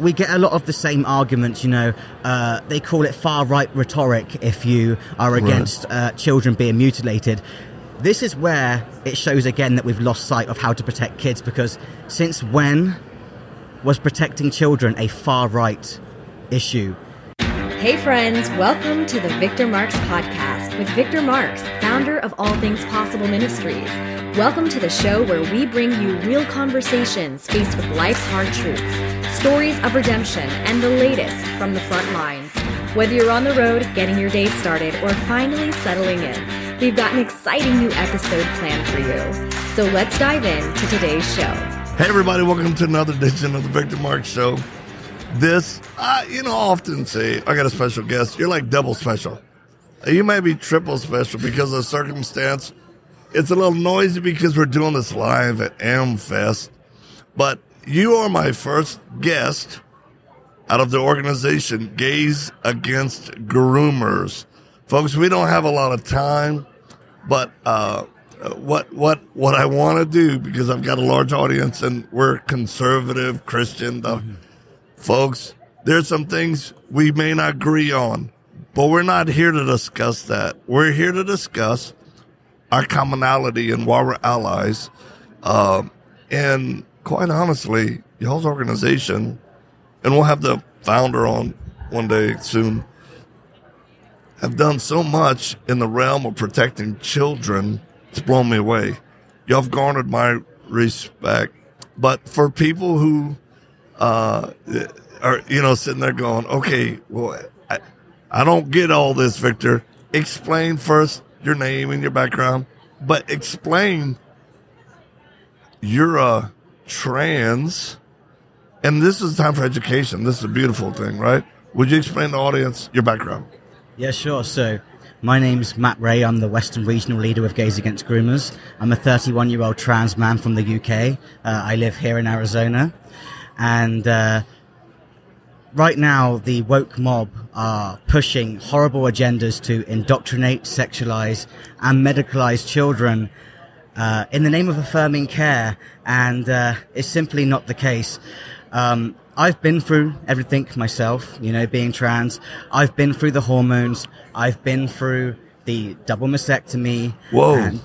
we get a lot of the same arguments. You know, uh, they call it far right rhetoric if you are against uh, children being mutilated. This is where it shows again that we've lost sight of how to protect kids because since when was protecting children a far right issue? Hey, friends, welcome to the Victor Marx Podcast with Victor Marx, founder of All Things Possible Ministries. Welcome to the show where we bring you real conversations faced with life's hard truths, stories of redemption, and the latest from the front lines. Whether you're on the road, getting your day started, or finally settling in, we've got an exciting new episode planned for you. So let's dive in to today's show. Hey, everybody, welcome to another edition of the Victor Marx Show. This, uh, you know, I often say, I got a special guest. You're like double special. You may be triple special because of circumstance. It's a little noisy because we're doing this live at AmFest. But you are my first guest out of the organization Gays Against Groomers. Folks, we don't have a lot of time, but uh, what what what I want to do because I've got a large audience and we're conservative Christian. The, Folks, there's some things we may not agree on, but we're not here to discuss that. We're here to discuss our commonality and why we're allies. Um, and quite honestly, y'all's organization, and we'll have the founder on one day soon, have done so much in the realm of protecting children. It's blown me away. Y'all have garnered my respect. But for people who uh, are you know sitting there going, okay, well, I, don't get all this, Victor. Explain first your name and your background, but explain you're a trans, and this is time for education. This is a beautiful thing, right? Would you explain to the audience your background? Yeah, sure. So, my name's Matt Rey. I'm the Western Regional Leader of Gays Against Groomers. I'm a 31 year old trans man from the UK. Uh, I live here in Arizona. And uh, right now, the woke mob are pushing horrible agendas to indoctrinate, sexualize, and medicalize children uh, in the name of affirming care. And uh, it's simply not the case. Um, I've been through everything myself, you know, being trans. I've been through the hormones. I've been through the double mastectomy. Whoa. And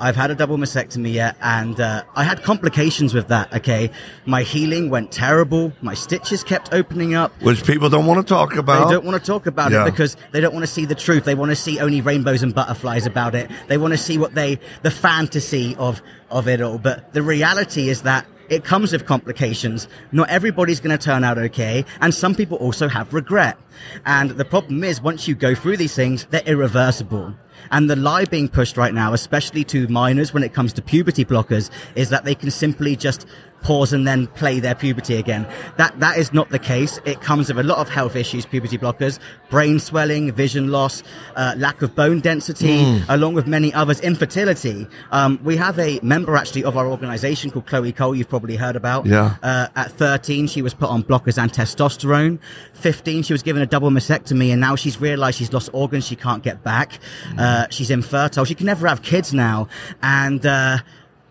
I've had a double mastectomy yet, and uh, I had complications with that. Okay, my healing went terrible. My stitches kept opening up. Which people don't want to talk about. They don't want to talk about Yeah. it because they don't want to see the truth. They want to see only rainbows and butterflies about it. They want to see what they, the fantasy of, of it all. But the reality is that it comes with complications. Not everybody's going to turn out okay. And some people also have regret. And the problem is once you go through these things, they're irreversible. And the lie being pushed right now, especially to minors when it comes to puberty blockers, is that they can simply just pause and then play their puberty again. That that is not the case. It comes with a lot of health issues, puberty blockers, brain swelling, vision loss, uh, lack of bone density, along with many others, infertility. Um, we have a member actually of our organization called Chloe Cole. You've probably heard about. Yeah. Uh, at 13, she was put on blockers and testosterone. 15, she was given a double mastectomy, and now she's realized she's lost organs she can't get back. Uh, she's infertile. She can never have kids now, and. Uh,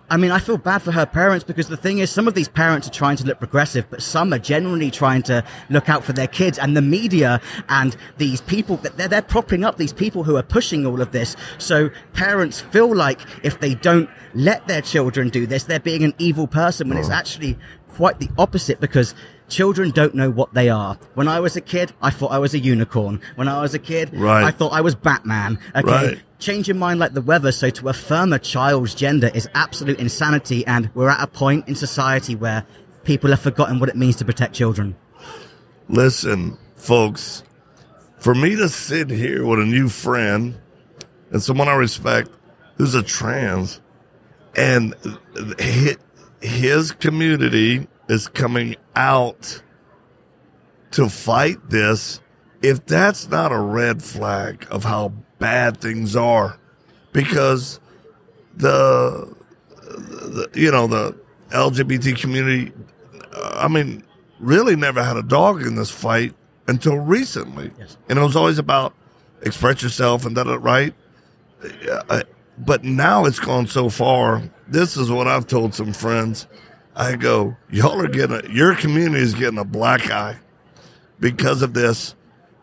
I mean, I feel bad for her parents because the thing is, some of these parents are trying to look progressive, but some are genuinely trying to look out for their kids. And the media and these people, they're, they're propping up these people who are pushing all of this. So parents feel like if they don't let their children do this, they're being an evil person when it's actually quite the opposite because children don't know what they are. When I was a kid, I thought I was a unicorn. When I was a kid, Right. I thought I was Batman. Okay. Right. Change your mind like the weather. So to affirm a child's gender is absolute insanity. And we're at a point in society where people have forgotten what it means to protect children. Listen, folks, for me to sit here with a new friend and someone I respect who's a trans and hi- his community is coming out to fight this, if that's not a red flag of how bad things are, because the, the you know, the LGBT community, uh, I mean, really never had a dog in this fight until recently. Yes. And it was always about express yourself and that, right? Uh, but now it's gone so far. This is what I've told some friends. I go, y'all are getting a, your community is getting a black eye because of this.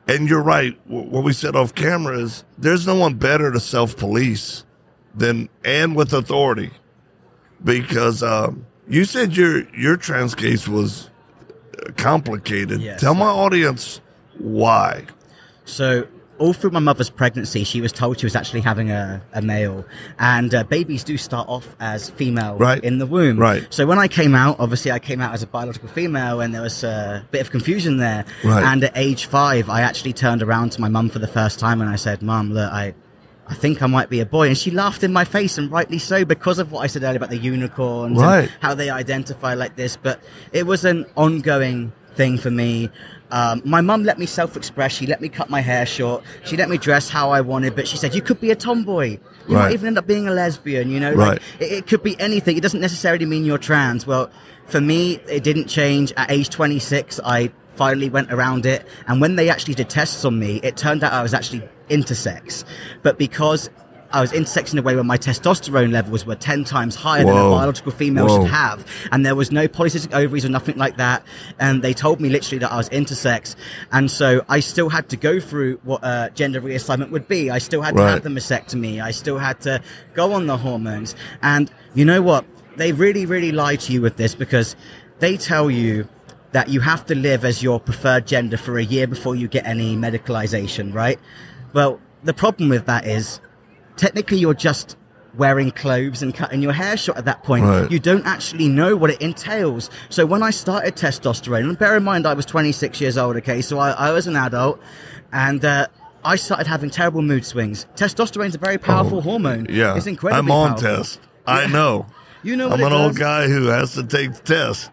And you're right. What we said off camera is there's no one better to self police than and with authority because um, you said your your trans case was uh, complicated. Yes. Tell my audience why. So all through my mother's pregnancy, she was told she was actually having a, a male, and uh, babies do start off as female Right. in the womb. Right. So when I came out, obviously I came out as a biological female, and there was a bit of confusion there. Right. And at age five, I actually turned around to my mum for the first time, and I said, "Mum, look, I." I think I might be a boy. And she laughed in my face, and rightly so, because of what I said earlier about the unicorns Right. and how they identify like this. But it was an ongoing thing for me. Um, my mum let me self-express. She let me cut my hair short. She let me dress how I wanted. But she said, "You could be a tomboy. You Right. might even end up being a lesbian. You know, Right. like it, it could be anything. It doesn't necessarily mean you're trans." Well, for me, it didn't change. At age 26, I finally went around it. And when they actually did tests on me, it turned out I was actually intersex. But because I was intersex in a way where my testosterone levels were 10 times higher than a biological female Whoa. should have. And there was no polycystic ovaries or nothing like that. And they told me literally that I was intersex. And so I still had to go through what uh, gender reassignment would be. I still had to Right. have the mastectomy. I still had to go on the hormones. And you know what? They really, really lie to you with this because they tell you that you have to live as your preferred gender for a year before you get any medicalization, right? Well, the problem with that is technically you're just wearing clothes and cutting your hair short at that point. Right. You don't actually know what it entails. So when I started testosterone, and bear in mind I was 26 years old, okay, so I, I was an adult, and uh, I started having terrible mood swings. Testosterone is a very powerful hormone. Oh, Yeah. it's incredibly I'm on powerful. test. I know. You know what I'm an old guy who has to take the test.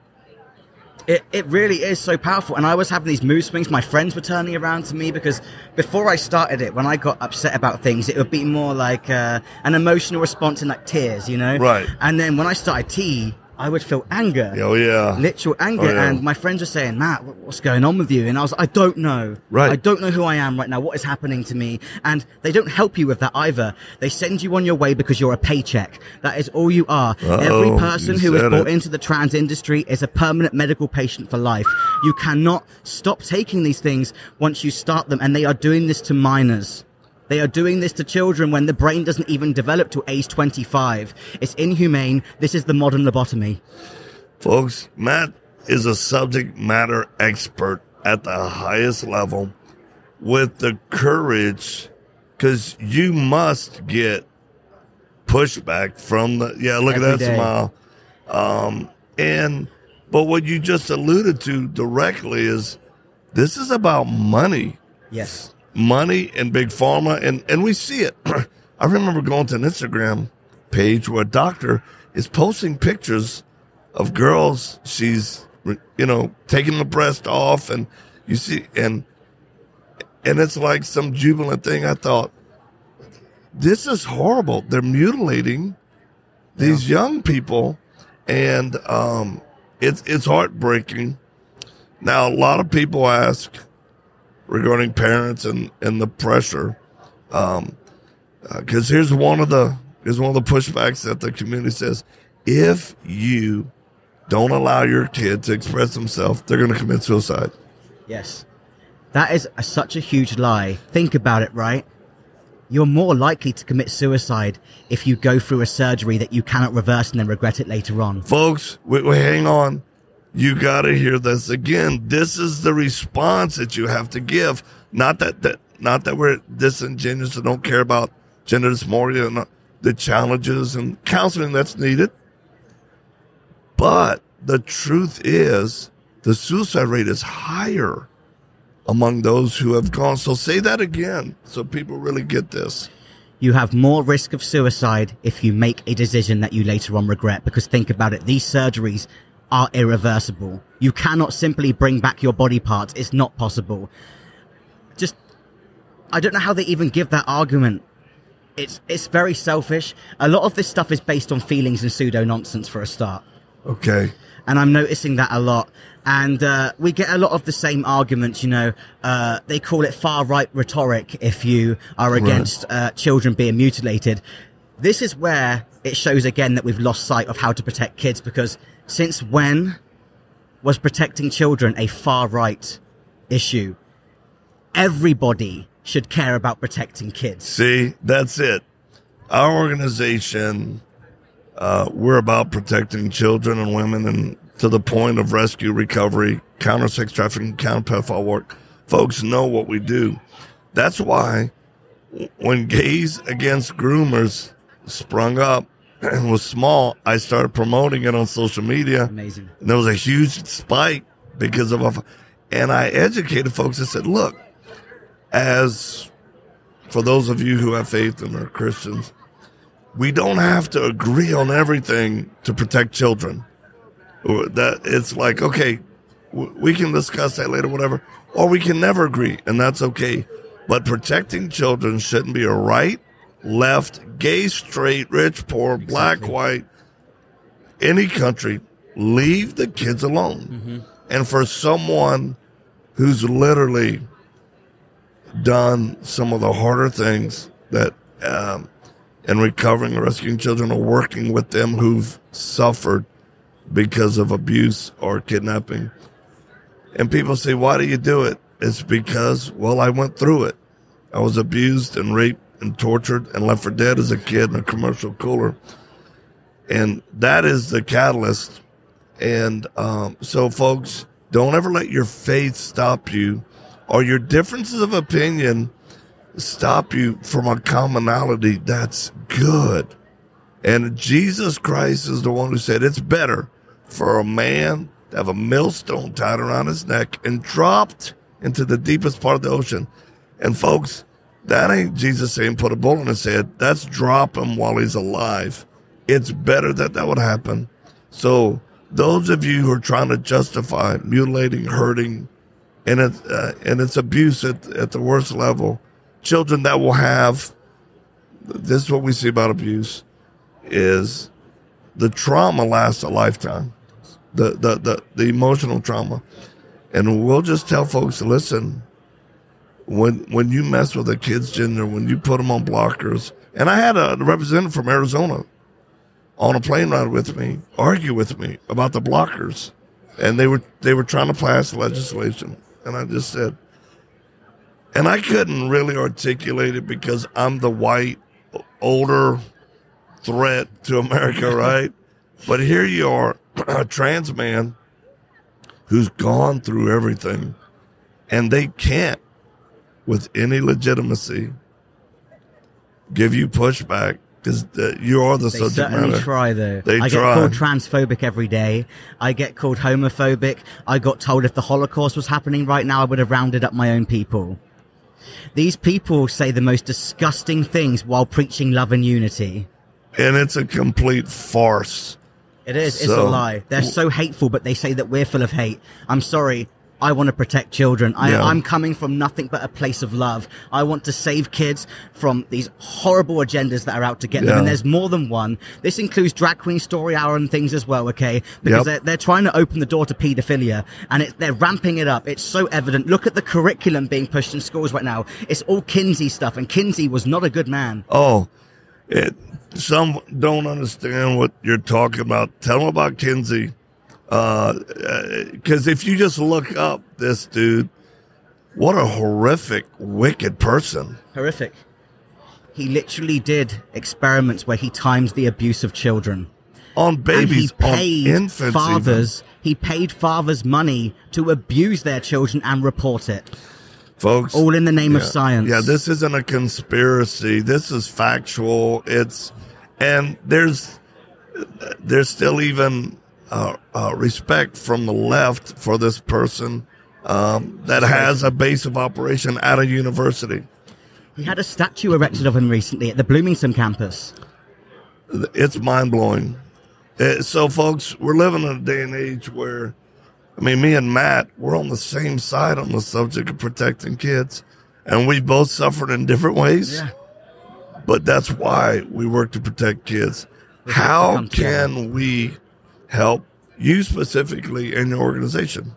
It, it really is so powerful. And I was having these mood swings. My friends were turning around to me because before I started it, when I got upset about things, it would be more like uh, an emotional response in like tears, you know? Right. And then when I started tea, I would feel anger. Oh yeah. Literal oh, anger. Oh, yeah. And my friends were saying, Matt, what's going on with you? And I was I don't know. Right. I don't know who I am right now. What is happening to me? And they don't help you with that either. They send you on your way because you're a paycheck. That is all you are. Uh-oh, Every person who is brought it. into the trans industry is a permanent medical patient for life. You cannot stop taking these things once you start them. And they are doing this to minors. They are doing this to children when the brain doesn't even develop to age 25. It's inhumane. This is the modern lobotomy. Folks, Matt is a subject matter expert at the highest level with the courage because you must get pushback from the yeah look Every at that day. smile um and but what you just alluded to directly is this is about money Yes. Money and big pharma and and we see it. I remember going to an instagram page where a doctor is posting pictures of girls she's you know taking the breast off and you see and and it's like some jubilant thing. I thought this is horrible. They're mutilating these young people and um it's it's heartbreaking. Now a lot of people ask regarding parents and, and the pressure. Um, because here's one of the here's one of the pushbacks that the community says: if you don't allow your kid to express themselves, they're going to commit suicide. Yes. That is a, such a huge lie. Think about it, right? You're more likely to commit suicide if you go through a surgery that you cannot reverse and then regret it later on. Folks, wait, wait, hang on. You got to hear this again. This is the response that you have to give. Not that, that not that we're disingenuous and don't care about gender dysphoria and uh, the challenges and counseling that's needed. But the truth is, the suicide rate is higher among those who have gone. So say that again so people really get this. You have more risk of suicide if you make a decision that you later on regret. Because think about it, these surgeries are irreversible. You cannot simply bring back your body parts. It's not possible. Just, I don't know how they even give that argument. It's, it's very selfish. A lot of this stuff is based on feelings and pseudo nonsense for a start. Okay. and I'm noticing that a lot. And uh, we get a lot of the same arguments, you know. Uh, they call it far right rhetoric if you are against uh, children being mutilated. This is where it shows again that we've lost sight of how to protect kids because Since when was protecting children a far right issue? Everybody should care about protecting kids. See, that's it. Our organization, uh, we're about protecting children and women and to the point of rescue, recovery, counter sex trafficking, counter pedophile work. Folks know what we do. That's why when Gays Against Groomers sprung up was small, I started promoting it on social media. Amazing. And there was a huge spike because of a, and I educated folks and said, look, as for those of you who have faith and are Christians, we don't have to agree on everything to protect children. That it's like, okay, we can discuss that later, whatever, or we can never agree, and that's okay. But protecting children shouldn't be a right, left, gay, straight, rich, poor, black, Exactly. white, any country. Leave the kids alone. Mm-hmm. And for someone who's literally done some of the harder things that um, in recovering and rescuing children or working with them who've suffered because of abuse or kidnapping. And people say, why do you do it? It's because, well, I went through it. I was abused and raped and tortured and left for dead as a kid in a commercial cooler. And that is the catalyst. And um, so, folks, don't ever let your faith stop you or your differences of opinion stop you from a commonality that's good. And Jesus Christ is the one who said it's better for a man to have a millstone tied around his neck and dropped into the deepest part of the ocean. And folks, that ain't Jesus saying put a bullet in his head. That's drop him while he's alive. It's better that that would happen. So those of you who are trying to justify mutilating, hurting, and it's uh, and it's abuse at at the worst level, children that will have this is what we see about abuse is the trauma lasts a lifetime. The the the, the emotional trauma. And we'll just tell folks, listen, when when you mess with a kid's gender, when you put them on blockers, and I had a representative from Arizona on a plane ride with me, argue with me about the blockers, and they were they were trying to pass legislation, and I just said, and I couldn't really articulate it because I'm the white older threat to America, right? but here you are, a trans man who's gone through everything, and they can't, with any legitimacy, give you pushback because you are the They subject certainly matter. try, though. They I get try. called transphobic every day. I get called homophobic. I got told if the Holocaust was happening right now, I would have rounded up my own people. These people say the most disgusting things while preaching love and unity. and it's a complete farce. It is. It's a lie. They're so hateful, but they say that we're full of hate. I'm sorry. I want to protect children. I, Yeah. I'm coming from nothing but a place of love. I want to save kids from these horrible agendas that are out to get them. And there's more than one. This includes drag queen story hour and things as well, okay? Because Yep. they're, they're trying to open the door to paedophilia and it, they're ramping it up. It's so evident. Look at the curriculum being pushed in schools right now. It's all Kinsey stuff and Kinsey was not a good man. Oh, it, some don't understand what you're talking about. Tell them about Kinsey. Uh, uh, because if you just look up this dude, what a horrific, wicked person. Horrific. He literally did experiments where he timed the abuse of children. On babies, and on he paid infants. even. fathers. He paid fathers money to abuse their children and report it. folks. All in the name of science. Yeah, this isn't a conspiracy. This is factual. It's and there's there's still even uh, uh, respect from the left for this person um, that has a base of operation at a university. He had a statue erected of him recently at the Bloomington campus. It's mind blowing. So, folks, we're living in a day and age where, I mean, me and Matt, we're on the same side on the subject of protecting kids, and we both suffered in different ways. Yeah. but that's why we work to protect kids. How can we help you specifically in your organization?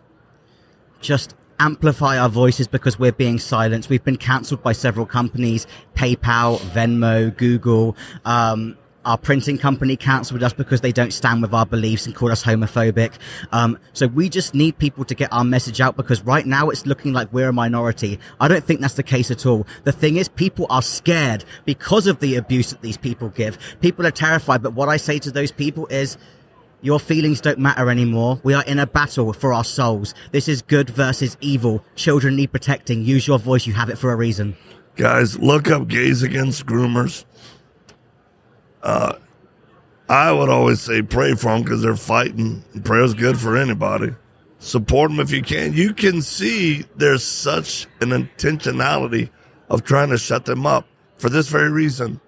Just amplify our voices because we're being silenced. We've been cancelled by several companies, PayPal, Venmo, Google. Um, our printing company cancelled us because they don't stand with our beliefs and call us homophobic. Um, so we just need people to get our message out because right now it's looking like we're a minority. I don't think that's the case at all. The thing is, people are scared because of the abuse that these people give. People are terrified. But what I say to those people is, your feelings don't matter anymore. We are in a battle for our souls. This is good versus evil. Children need protecting. Use your voice. You have it for a reason. Guys, look up Gays Against Groomers. Uh, I would always say pray for them because they're fighting. Prayer is good for anybody. Support them if you can. You can see there's such an intentionality of trying to shut them up for this very reason.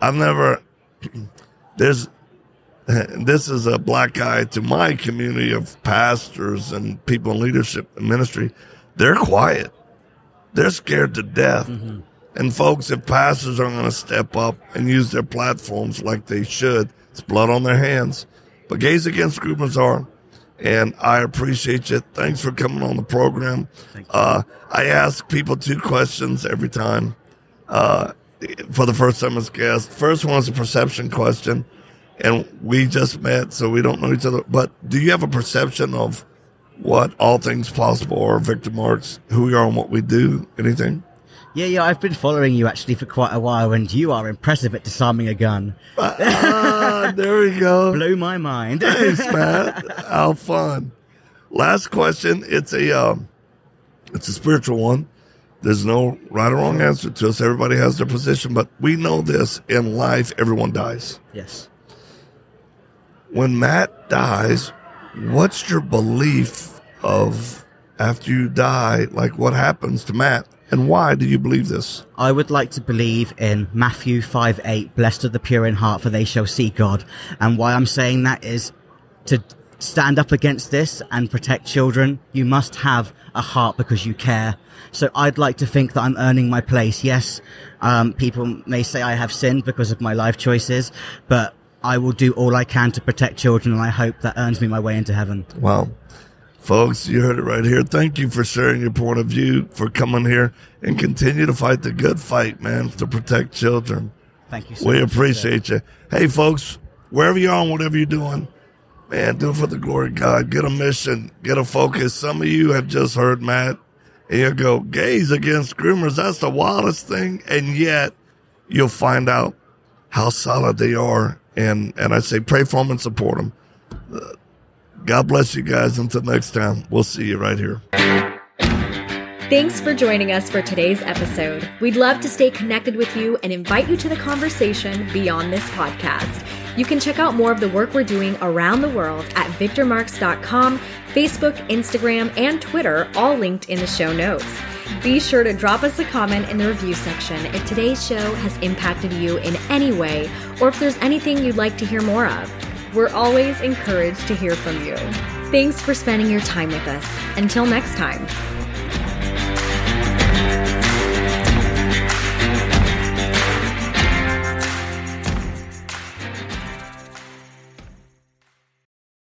I've never, there's, this is a black eye to my community of pastors and people in leadership and ministry. They're quiet. They're scared to death. Mm-hmm. And folks, if pastors aren't going to step up and use their platforms like they should, it's blood on their hands. But Gays Against Groomers are, and I appreciate you. Thanks for coming on the program. Uh, I ask people two questions every time. Uh, for the first time as guest. First one is a perception question and we just met, so we don't know each other. But do you have a perception of what all things possible or Victor Marx, who we are and what we do? Anything? Yeah, yeah, I've been following you actually for quite a while, and you are impressive at disarming a gun. Ah, there we go. Blew my mind. Thanks, Matt. How fun. Last question. It's a, um, it's a spiritual one. There's no right or wrong answer to us. Everybody has their position, but we know this in life, everyone dies. Yes when Matt dies, what's your belief of after you die? Like what happens to Matt? And why do you believe this? I would like to believe in Matthew 5 8, blessed are the pure in heart, for they shall see God. And why I'm saying that is to stand up against this and protect children, you must have a heart because you care. So I'd like to think that I'm earning my place. Yes, um, people may say I have sinned because of my life choices, but I will do all I can to protect children, and I hope that earns me my way into heaven. Well, folks, you heard it right here. Thank you for sharing your point of view, for coming here, and continue to fight the good fight, man, to protect children. Thank you. So we appreciate you. Hey, folks, wherever you are, whatever you're doing, man, do it for the glory of God. Get a mission, get a focus. Some of you have just heard Matt, and you go, gays against groomers. That's the wildest thing. And yet you'll find out how solid they are and and I say pray for them and support them. Uh, God bless you guys. Until next time, we'll see you right here. Thanks for joining us for today's episode. We'd love to stay connected with you and invite you to the conversation beyond this podcast. You can check out more of the work we're doing around the world at victormarx.com, Facebook, Instagram, and Twitter, all linked in the show notes. Be sure to drop us a comment in the review section if today's show has impacted you in any way or if there's anything you'd like to hear more of. We're always encouraged to hear from you. Thanks for spending your time with us. Until next time.